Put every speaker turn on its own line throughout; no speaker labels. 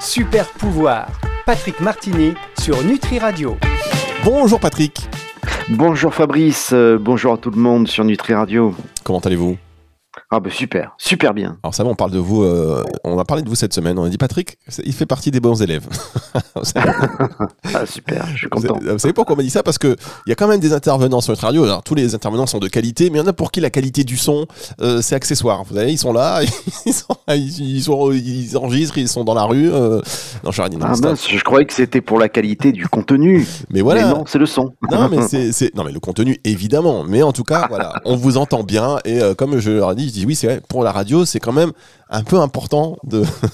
Super pouvoir. Patrick Martini sur Nutri Radio.
Bonjour Patrick.
Bonjour Fabrice, euh, bonjour à tout le monde sur Nutri Radio.
Comment allez-vous?
Ah bah super, super bien.
Alors ça va, on parle de vous, euh, on va parler de vous cette semaine. On a dit Patrick, il fait partie des bons élèves.
ah super, je suis content.
Vous, savez pourquoi on m'a dit ça? Parce que il y a quand même des intervenants sur notre radio. Alors tous les intervenants sont de qualité, mais il y en a pour qui la qualité du son euh, c'est accessoire. Vous savez, ils sont là, ils, sont, ils, sont, ils, enregistrent, ils sont dans la rue. Euh...
Non, je, ah mince, je croyais que c'était pour la qualité du contenu.
Mais voilà.
Mais non, c'est le son.
Non, mais c'est non mais le contenu évidemment. Mais en tout cas, voilà, on vous entend bien et comme je leur ai dit, je dis oui, c'est vrai, pour la radio, c'est quand même un peu important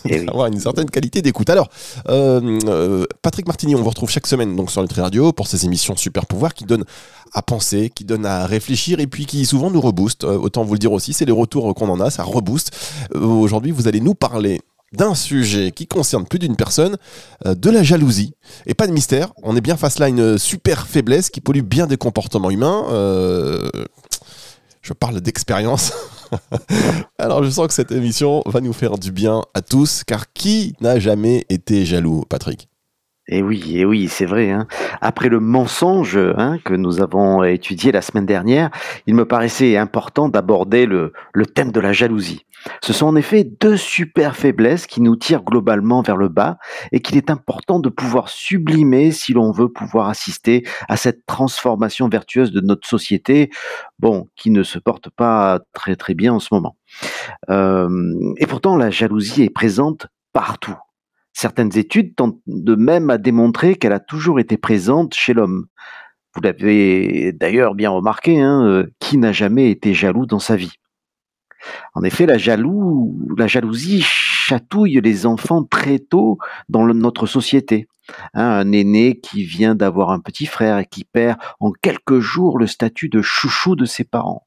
eh d'avoir une certaine qualité d'écoute. Alors, euh, euh, Patrick Martini, on vous retrouve chaque semaine donc sur Nutri Radio pour ces émissions Super Pouvoir qui donnent à penser, qui donnent à réfléchir et puis qui souvent nous reboostent. Euh, autant vous le dire aussi, c'est les retours qu'on en a, ça rebooste. Aujourd'hui, vous allez nous parler d'un sujet qui concerne plus d'une personne, de la jalousie. Et pas de mystère, on est bien face là à une super faiblesse qui pollue bien des comportements humains. je parle d'expérience. Alors je sens que cette émission va nous faire du bien à tous, car qui n'a jamais été jaloux, Patrick?
Et eh oui, et eh oui, c'est vrai. Hein. Après le mensonge hein, que nous avons étudié la semaine dernière, il me paraissait important d'aborder le, le thème de la jalousie. Ce sont en effet deux super faiblesses qui nous tirent globalement vers le bas et qu'il est important de pouvoir sublimer si l'on veut pouvoir assister à cette transformation vertueuse de notre société, bon, qui ne se porte pas très très bien en ce moment. Euh, et pourtant, la jalousie est présente partout Certaines études tentent de même à démontrer qu'elle a toujours été présente chez l'homme. Vous l'avez d'ailleurs bien remarqué, hein, euh, qui n'a jamais été jaloux dans sa vie? En effet, la, jalousie chatouille les enfants très tôt dans notre société. Hein, un aîné qui vient d'avoir un petit frère et qui perd en quelques jours le statut de chouchou de ses parents.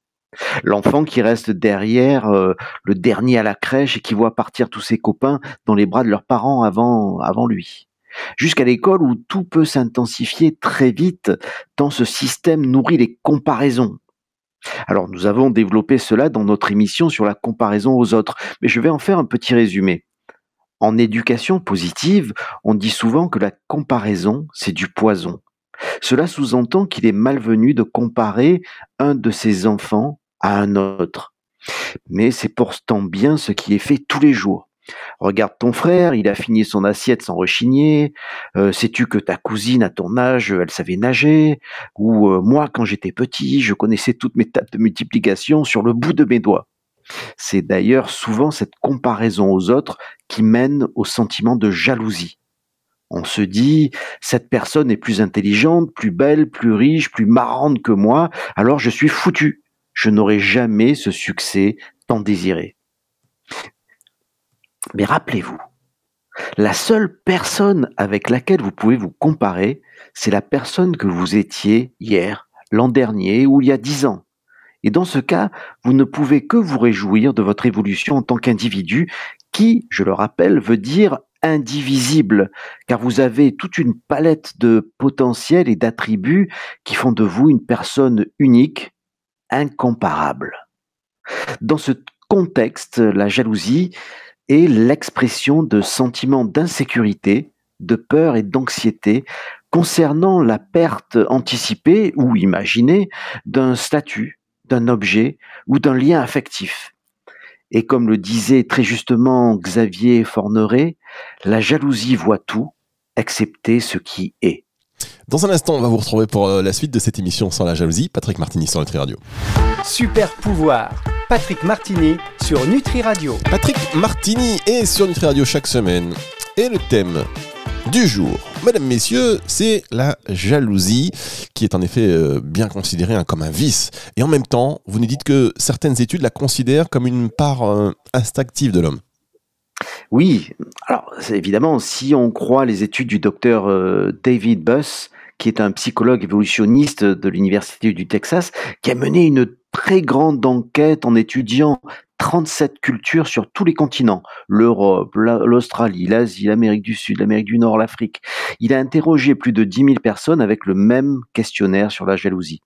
L'enfant qui reste derrière, euh, le dernier à la crèche et qui voit partir tous ses copains dans les bras de leurs parents avant, avant lui. Jusqu'à l'école où tout peut s'intensifier très vite, tant ce système nourrit les comparaisons. Alors nous avons développé cela dans notre émission sur la comparaison aux autres, mais je vais en faire un petit résumé. En éducation positive, on dit souvent que la comparaison, c'est du poison. Cela sous-entend qu'il est malvenu de comparer un de ses enfants à un autre. Mais c'est pourtant bien ce qui est fait tous les jours. Regarde ton frère, il a fini son assiette sans rechigner. Euh, sais-tu que ta cousine à ton âge, elle savait nager? Ou euh, moi, quand j'étais petit, je connaissais toutes mes tables de multiplication sur le bout de mes doigts. C'est d'ailleurs souvent cette comparaison aux autres qui mène au sentiment de jalousie. On se dit, cette personne est plus intelligente, plus belle, plus riche, plus marrante que moi, alors je suis foutu. Je n'aurai jamais ce succès tant désiré. Mais rappelez-vous, la seule personne avec laquelle vous pouvez vous comparer, c'est la personne que vous étiez hier, l'an dernier ou il y a dix ans. Et dans ce cas, vous ne pouvez que vous réjouir de votre évolution en tant qu'individu qui, je le rappelle, veut dire indivisible, car vous avez toute une palette de potentiels et d'attributs qui font de vous une personne unique, incomparable. Dans ce contexte, la jalousie est l'expression de sentiments d'insécurité, de peur et d'anxiété concernant la perte anticipée ou imaginée d'un statut, d'un objet ou d'un lien affectif. Et comme le disait très justement Xavier Forneret, la jalousie voit tout, excepté ce qui est.
Dans un instant, on va vous retrouver pour euh, la suite de cette émission sans la jalousie. Patrick Martini sur Nutri Radio.
Super pouvoir. Patrick Martini sur Nutri Radio.
Patrick Martini est sur Nutri Radio chaque semaine. Et le thème du jour. Mesdames, Messieurs, c'est la jalousie, qui est en effet euh, bien considérée hein, comme un vice. Et en même temps, vous nous dites que certaines études la considèrent comme une part euh, instinctive de l'homme.
Oui, alors évidemment, si on croit les études du docteur euh, David Buss, qui est un psychologue évolutionniste de l'Université du Texas, qui a mené une très grande enquête en étudiant 37 cultures sur tous les continents, l'Europe, l'Australie, l'Asie, l'Amérique du Sud, l'Amérique du Nord, l'Afrique. Il a interrogé plus de 10 000 personnes avec le même questionnaire sur la jalousie.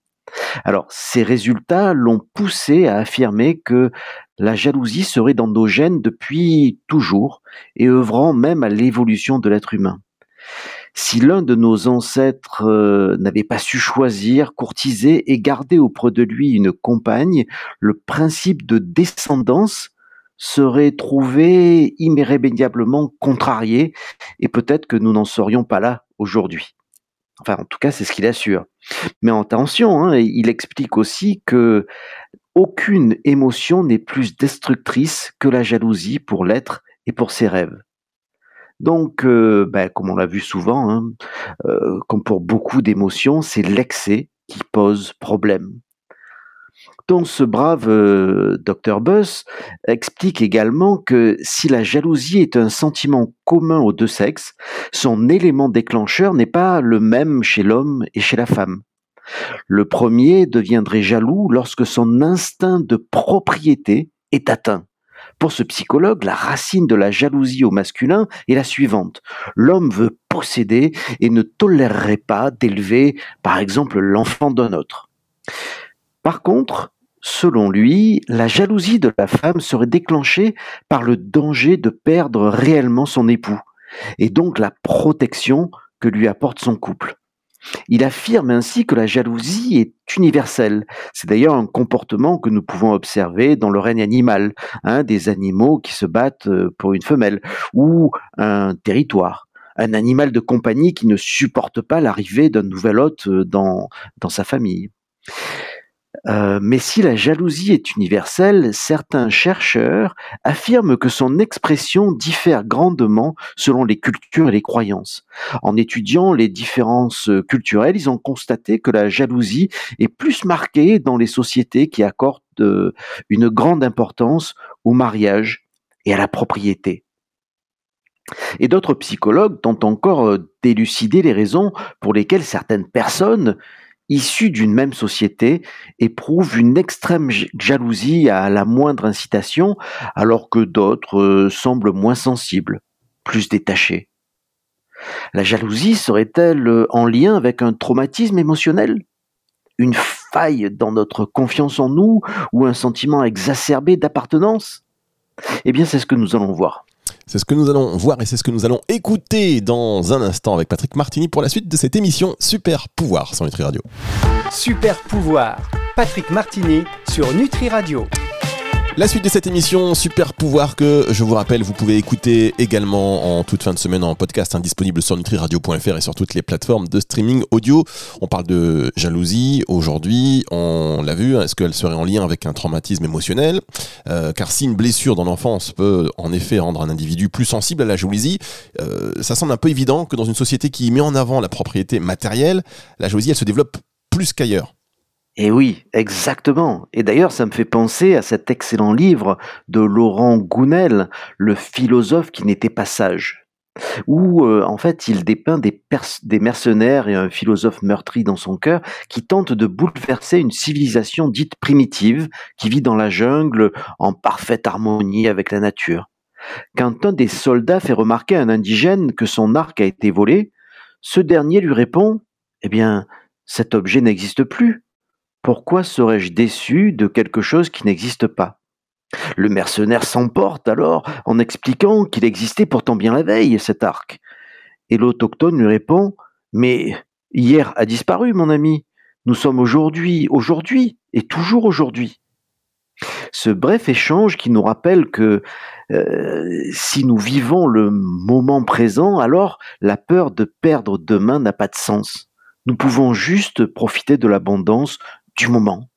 Alors, ces résultats l'ont poussé à affirmer que la jalousie serait dans nos gènes depuis toujours et œuvrant même à l'évolution de l'être humain. Si l'un de nos ancêtres euh, n'avait pas su choisir, courtiser et garder auprès de lui une compagne, le principe de descendance serait trouvé irrémédiablement contrarié et peut-être que nous n'en serions pas là aujourd'hui. Enfin, en tout cas, c'est ce qu'il assure. Mais attention, hein, il explique aussi que aucune émotion n'est plus destructrice que la jalousie pour l'être et pour ses rêves. Donc, euh, ben, comme on l'a vu souvent, hein, euh, comme pour beaucoup d'émotions, c'est l'excès qui pose problème. Donc ce brave euh, Dr Buss explique également que si la jalousie est un sentiment commun aux deux sexes, son élément déclencheur n'est pas le même chez l'homme et chez la femme. Le premier deviendrait jaloux lorsque son instinct de propriété est atteint. Pour ce psychologue, la racine de la jalousie au masculin est la suivante. L'homme veut posséder et ne tolérerait pas d'élever, par exemple, l'enfant d'un autre. Par contre, selon lui, la jalousie de la femme serait déclenchée par le danger de perdre réellement son époux, et donc la protection que lui apporte son couple. Il affirme ainsi que la jalousie est universelle. C'est d'ailleurs un comportement que nous pouvons observer dans le règne animal, hein, des animaux qui se battent euh, pour une femelle, ou un territoire un animal de compagnie qui ne supporte pas l'arrivée d'un nouvel hôte euh, dans, dans sa famille. Euh, mais si la jalousie est universelle, certains chercheurs affirment que son expression diffère grandement selon les cultures et les croyances. En étudiant les différences culturelles, ils ont constaté que la jalousie est plus marquée dans les sociétés qui accordent euh, une grande importance au mariage et à la propriété. Et d'autres psychologues tentent encore euh, d'élucider les raisons pour lesquelles certaines personnes issus d'une même société éprouvent une extrême jalousie à la moindre incitation, alors que d'autres euh, semblent moins sensibles, plus détachés. La jalousie serait-elle euh, en lien avec un traumatisme émotionnel? Une faille dans notre confiance en nous ou un sentiment exacerbé d'appartenance? Eh bien, c'est ce que nous allons voir.
C'est ce que nous allons voir et c'est ce que nous allons écouter dans un instant avec Patrick Martini pour la suite de cette émission Super Pouvoir sur Nutri Radio.
Super Pouvoir, Patrick Martini sur Nutri Radio.
La suite de cette émission, super pouvoir que je vous rappelle, vous pouvez écouter également en toute fin de semaine en podcast indisponible sur nutriradio.fr et sur toutes les plateformes de streaming audio. On parle de jalousie aujourd'hui, on l'a vu, est-ce qu'elle serait en lien avec un traumatisme émotionnel? Euh, Car si une blessure dans l'enfance peut en effet rendre un individu plus sensible à la jalousie, euh, ça semble un peu évident que dans une société qui met en avant la propriété matérielle, la jalousie elle se développe plus qu'ailleurs.
Et oui, exactement. Et d'ailleurs, ça me fait penser à cet excellent livre de Laurent Gounel, Le philosophe qui n'était pas sage, où euh, en fait il dépeint des, mercenaires et un philosophe meurtri dans son cœur qui tentent de bouleverser une civilisation dite primitive qui vit dans la jungle en parfaite harmonie avec la nature. Quand un des soldats fait remarquer à un indigène que son arc a été volé, ce dernier lui répond Eh bien, cet objet n'existe plus pourquoi serais-je déçu de quelque chose qui n'existe pas? Le mercenaire s'emporte alors en expliquant qu'il existait pourtant bien la veille, cet arc. Et l'autochtone lui répond Mais hier a disparu, mon ami. Nous sommes aujourd'hui, aujourd'hui, et toujours aujourd'hui. Ce bref échange qui nous rappelle que euh, si nous vivons le moment présent, alors la peur de perdre demain n'a pas de sens. Nous pouvons juste profiter de l'abondance du moment.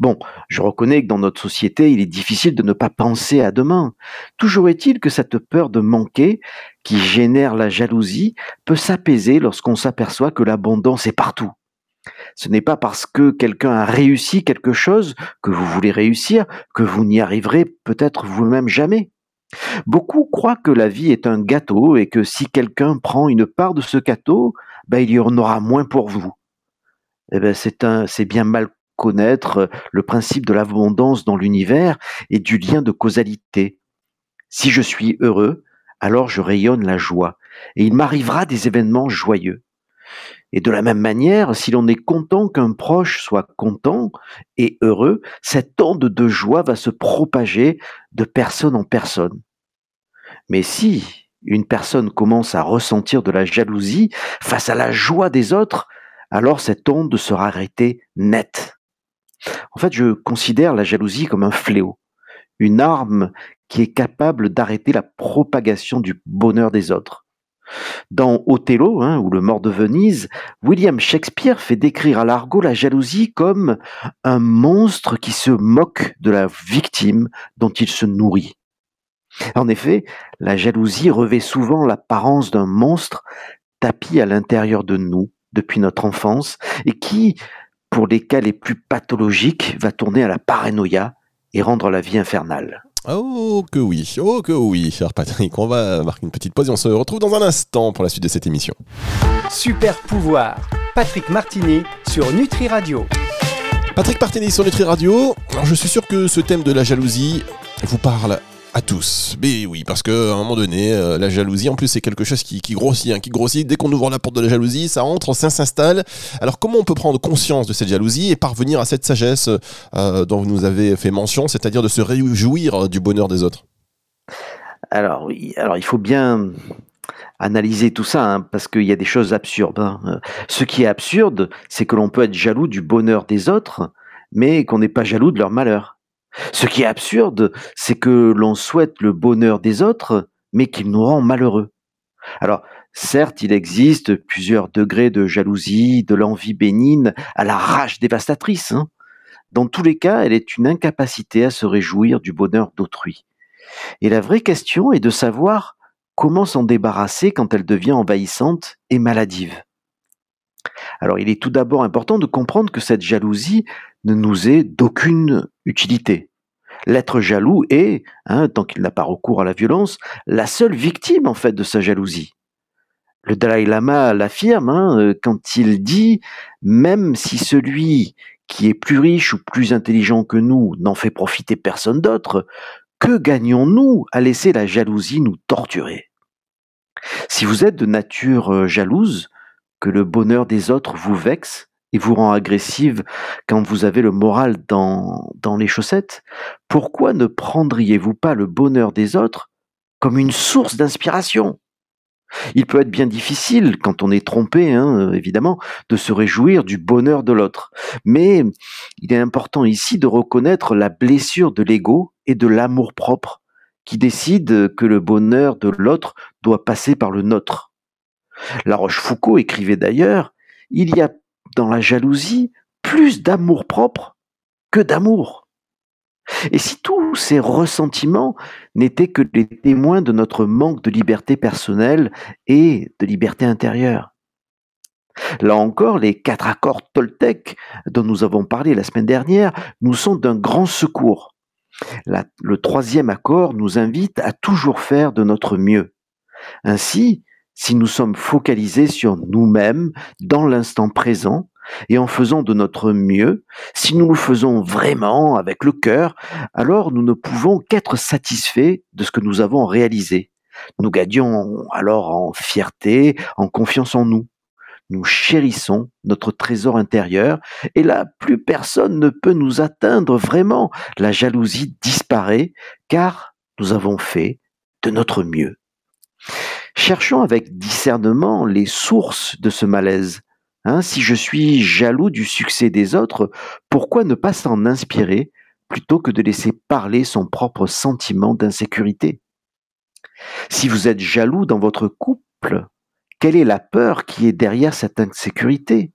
Bon, je reconnais que dans notre société, il est difficile de ne pas penser à demain. Toujours est-il que cette peur de manquer, qui génère la jalousie, peut s'apaiser lorsqu'on s'aperçoit que l'abondance est partout. Ce n'est pas parce que quelqu'un a réussi quelque chose que vous voulez réussir que vous n'y arriverez peut-être vous-même jamais. Beaucoup croient que la vie est un gâteau et que si quelqu'un prend une part de ce gâteau, ben, il y en aura moins pour vous eh ben c'est c'est bien mal connaître euh, le principe de l'abondance dans l'univers et du lien de causalité. Si je suis heureux, alors je rayonne la joie, et il m'arrivera des événements joyeux. Et de la même manière, si l'on est content qu'un proche soit content et heureux, cette onde de joie va se propager de personne en personne. Mais si une personne commence à ressentir de la jalousie face à la joie des autres, alors cette onde sera arrêtée nette. En fait, je considère la jalousie comme un fléau, une arme qui est capable d'arrêter la propagation du bonheur des autres. Dans Othello, hein, ou le mort de Venise, William Shakespeare fait décrire à l'argot la jalousie comme un monstre qui se moque de la victime dont il se nourrit. En effet, la jalousie revêt souvent l'apparence d'un monstre tapi à l'intérieur de nous depuis notre enfance et qui, pour les cas les plus pathologiques, va tourner à la paranoïa et rendre la vie infernale.
Oh que oui, oh que oui, cher Patrick. On va marquer une petite pause et on se retrouve dans un instant pour la suite de cette émission.
Super pouvoir, Patrick Martini sur Nutri Radio.
Patrick Martini sur Nutri Radio. Alors je suis sûr que ce thème de la jalousie vous parle à tous. Mais oui, parce qu'à un moment donné, euh, la jalousie, en plus, c'est quelque chose qui, grossit, hein, qui grossit. Dès qu'on ouvre la porte de la jalousie, ça entre, ça s'installe. Alors, comment on peut prendre conscience de cette jalousie et parvenir à cette sagesse euh, dont vous nous avez fait mention, c'est-à-dire de se réjouir du bonheur des autres?
Alors, oui, alors il faut bien analyser tout ça, hein, parce qu'il y a des choses absurdes. Hein. Euh, ce qui est absurde, c'est que l'on peut être jaloux du bonheur des autres, mais qu'on n'est pas jaloux de leur malheur. Ce qui est absurde, c'est que l'on souhaite le bonheur des autres, mais qu'il nous rend malheureux. Alors, certes, il existe plusieurs degrés de jalousie, de l'envie bénigne à la rage dévastatrice. Hein. Dans tous les cas, elle est une incapacité à se réjouir du bonheur d'autrui. Et la vraie question est de savoir comment s'en débarrasser quand elle devient envahissante et maladive. Alors il est tout d'abord important de comprendre que cette jalousie ne nous est d'aucune utilité. L'être jaloux est, hein, tant qu'il n'a pas recours à la violence, la seule victime en fait de sa jalousie. Le Dalai Lama l'affirme hein, euh, quand il dit même si celui qui est plus riche ou plus intelligent que nous n'en fait profiter personne d'autre, que gagnons-nous à laisser la jalousie nous torturer? Si vous êtes de nature euh, jalouse, que le bonheur des autres vous vexe et vous rend agressive quand vous avez le moral dans, les chaussettes, pourquoi ne prendriez-vous pas le bonheur des autres comme une source d'inspiration? Il peut être bien difficile, quand on est trompé, hein, évidemment, de se réjouir du bonheur de l'autre. Mais il est important ici de reconnaître la blessure de l'ego et de l'amour propre qui décide que le bonheur de l'autre doit passer par le nôtre. La Rochefoucauld écrivait d'ailleurs Il y a dans la jalousie plus d'amour propre que d'amour. Et si tous ces ressentiments n'étaient que les témoins de notre manque de liberté personnelle et de liberté intérieure Là encore, les quatre accords Toltec dont nous avons parlé la semaine dernière nous sont d'un grand secours. le troisième accord nous invite à toujours faire de notre mieux. Ainsi, si nous sommes focalisés sur nous-mêmes dans l'instant présent et en faisant de notre mieux, si nous le faisons vraiment avec le cœur, alors nous ne pouvons qu'être satisfaits de ce que nous avons réalisé. Nous gagnons alors en fierté, en confiance en nous. Nous chérissons notre trésor intérieur et là, plus personne ne peut nous atteindre vraiment. La jalousie disparaît car nous avons fait de notre mieux. Cherchons avec discernement les sources de ce malaise. Hein, si je suis jaloux du succès des autres, pourquoi ne pas s'en inspirer plutôt que de laisser parler son propre sentiment d'insécurité? Si vous êtes jaloux dans votre couple, quelle est la peur qui est derrière cette insécurité?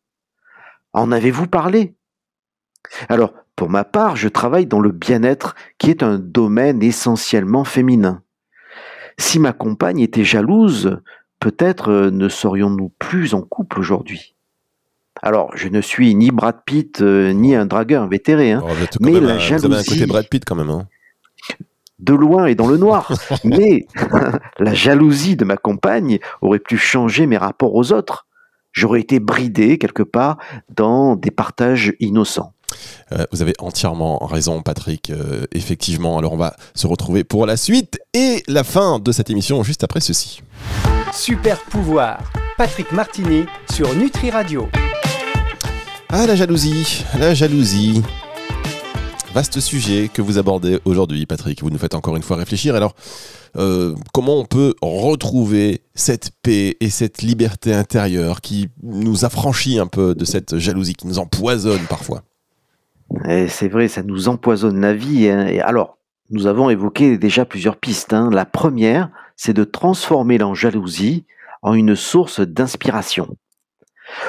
En avez-vous parlé? Alors, pour ma part, je travaille dans le bien-être qui est un domaine essentiellement féminin. Si ma compagne était jalouse, peut-être euh, ne serions-nous plus en couple aujourd'hui? Alors, je ne suis ni Brad Pitt euh, ni un dragueur invétéré, hein,
oh, mais la jalousie. Vous avez un côté Brad Pitt quand même. Hein.
De loin et dans le noir. mais la jalousie de ma compagne aurait pu changer mes rapports aux autres. J'aurais été bridé quelque part dans des partages innocents.
Euh, vous avez entièrement raison, Patrick. Euh, effectivement, alors on va se retrouver pour la suite et la fin de cette émission juste après ceci.
Super pouvoir, Patrick Martini sur Nutri Radio.
Ah, la jalousie, la jalousie. Vaste sujet que vous abordez aujourd'hui, Patrick. Vous nous faites encore une fois réfléchir. Alors, euh, comment on peut retrouver cette paix et cette liberté intérieure qui nous affranchit un peu de cette jalousie qui nous empoisonne parfois?
C'est vrai, ça nous empoisonne la vie. Hein. Et alors, nous avons évoqué déjà plusieurs pistes. Hein. La première, c'est de transformer la jalousie en une source d'inspiration.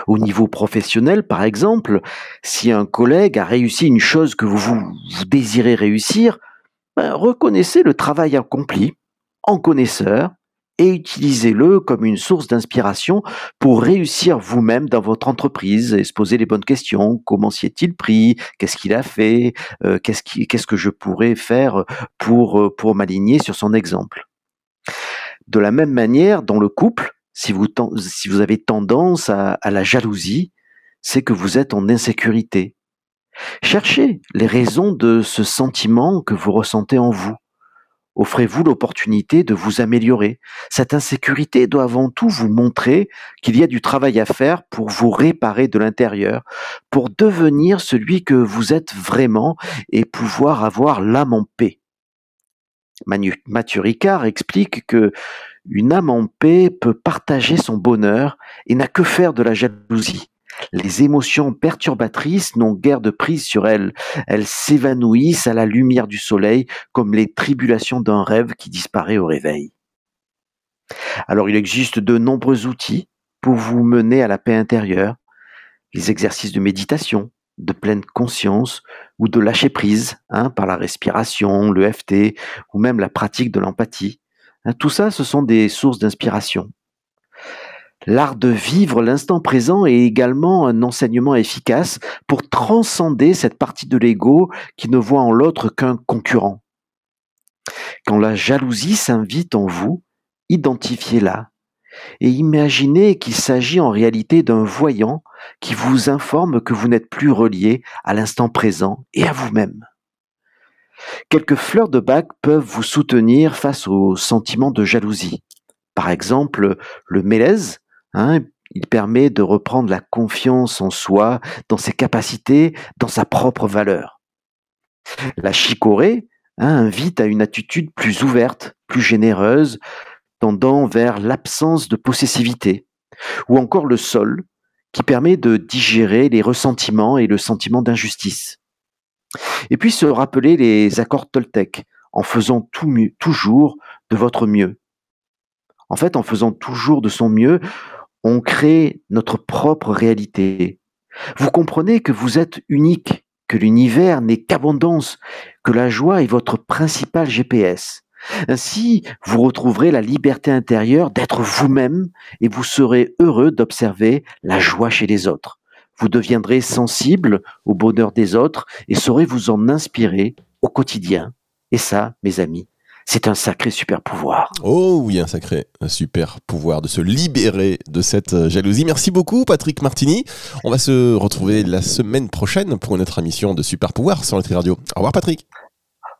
Au niveau professionnel, par exemple, si un collègue a réussi une chose que vous, désirez réussir, ben, reconnaissez le travail accompli en connaisseur et utilisez-le comme une source d'inspiration pour réussir vous-même dans votre entreprise et se poser les bonnes questions. Comment s'y est-il pris? Qu'est-ce qu'il a fait? Euh, Qu'est-ce que je pourrais faire pour, euh, pour m'aligner sur son exemple? De la même manière, dans le couple, si vous avez tendance à, la jalousie, c'est que vous êtes en insécurité. Cherchez les raisons de ce sentiment que vous ressentez en vous. Offrez-vous l'opportunité de vous améliorer. Cette insécurité doit avant tout vous montrer qu'il y a du travail à faire pour vous réparer de l'intérieur, pour devenir celui que vous êtes vraiment et pouvoir avoir l'âme en paix. Mathieu Ricard explique que une âme en paix peut partager son bonheur et n'a que faire de la jalousie. Les émotions perturbatrices n'ont guère de prise sur elles. Elles s'évanouissent à la lumière du soleil comme les tribulations d'un rêve qui disparaît au réveil. Alors il existe de nombreux outils pour vous mener à la paix intérieure. Les exercices de méditation, de pleine conscience ou de lâcher prise hein, par la respiration, le FT ou même la pratique de l'empathie. Hein, tout ça, ce sont des sources d'inspiration. L'art de vivre l'instant présent est également un enseignement efficace pour transcender cette partie de l'ego qui ne voit en l'autre qu'un concurrent. Quand la jalousie s'invite en vous, identifiez-la et imaginez qu'il s'agit en réalité d'un voyant qui vous informe que vous n'êtes plus relié à l'instant présent et à vous-même. Quelques fleurs de bac peuvent vous soutenir face au sentiment de jalousie. Par exemple, le mélèze, hein, il permet de reprendre la confiance en soi, dans ses capacités, dans sa propre valeur. La chicorée hein, invite à une attitude plus ouverte, plus généreuse, tendant vers l'absence de possessivité. Ou encore le sol, qui permet de digérer les ressentiments et le sentiment d'injustice. Et puis se rappeler les accords Toltec en faisant toujours de votre mieux. En fait, en faisant toujours de son mieux, on crée notre propre réalité. Vous comprenez que vous êtes unique, que l'univers n'est qu'abondance, que la joie est votre principal GPS. Ainsi, vous retrouverez la liberté intérieure d'être vous-même et vous serez heureux d'observer la joie chez les autres. Vous deviendrez sensible au bonheur des autres et saurez vous en inspirer au quotidien. Et ça, mes amis, c'est un sacré super pouvoir.
Oh oui, un sacré super pouvoir de se libérer de cette euh, jalousie. Merci beaucoup Patrick Martini. On va se retrouver la semaine prochaine pour une autre émission de Super Pouvoir sur Nutri Radio. Au revoir Patrick.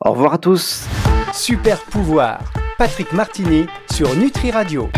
Au revoir à tous.
Super pouvoir. Patrick Martini sur Nutri Radio.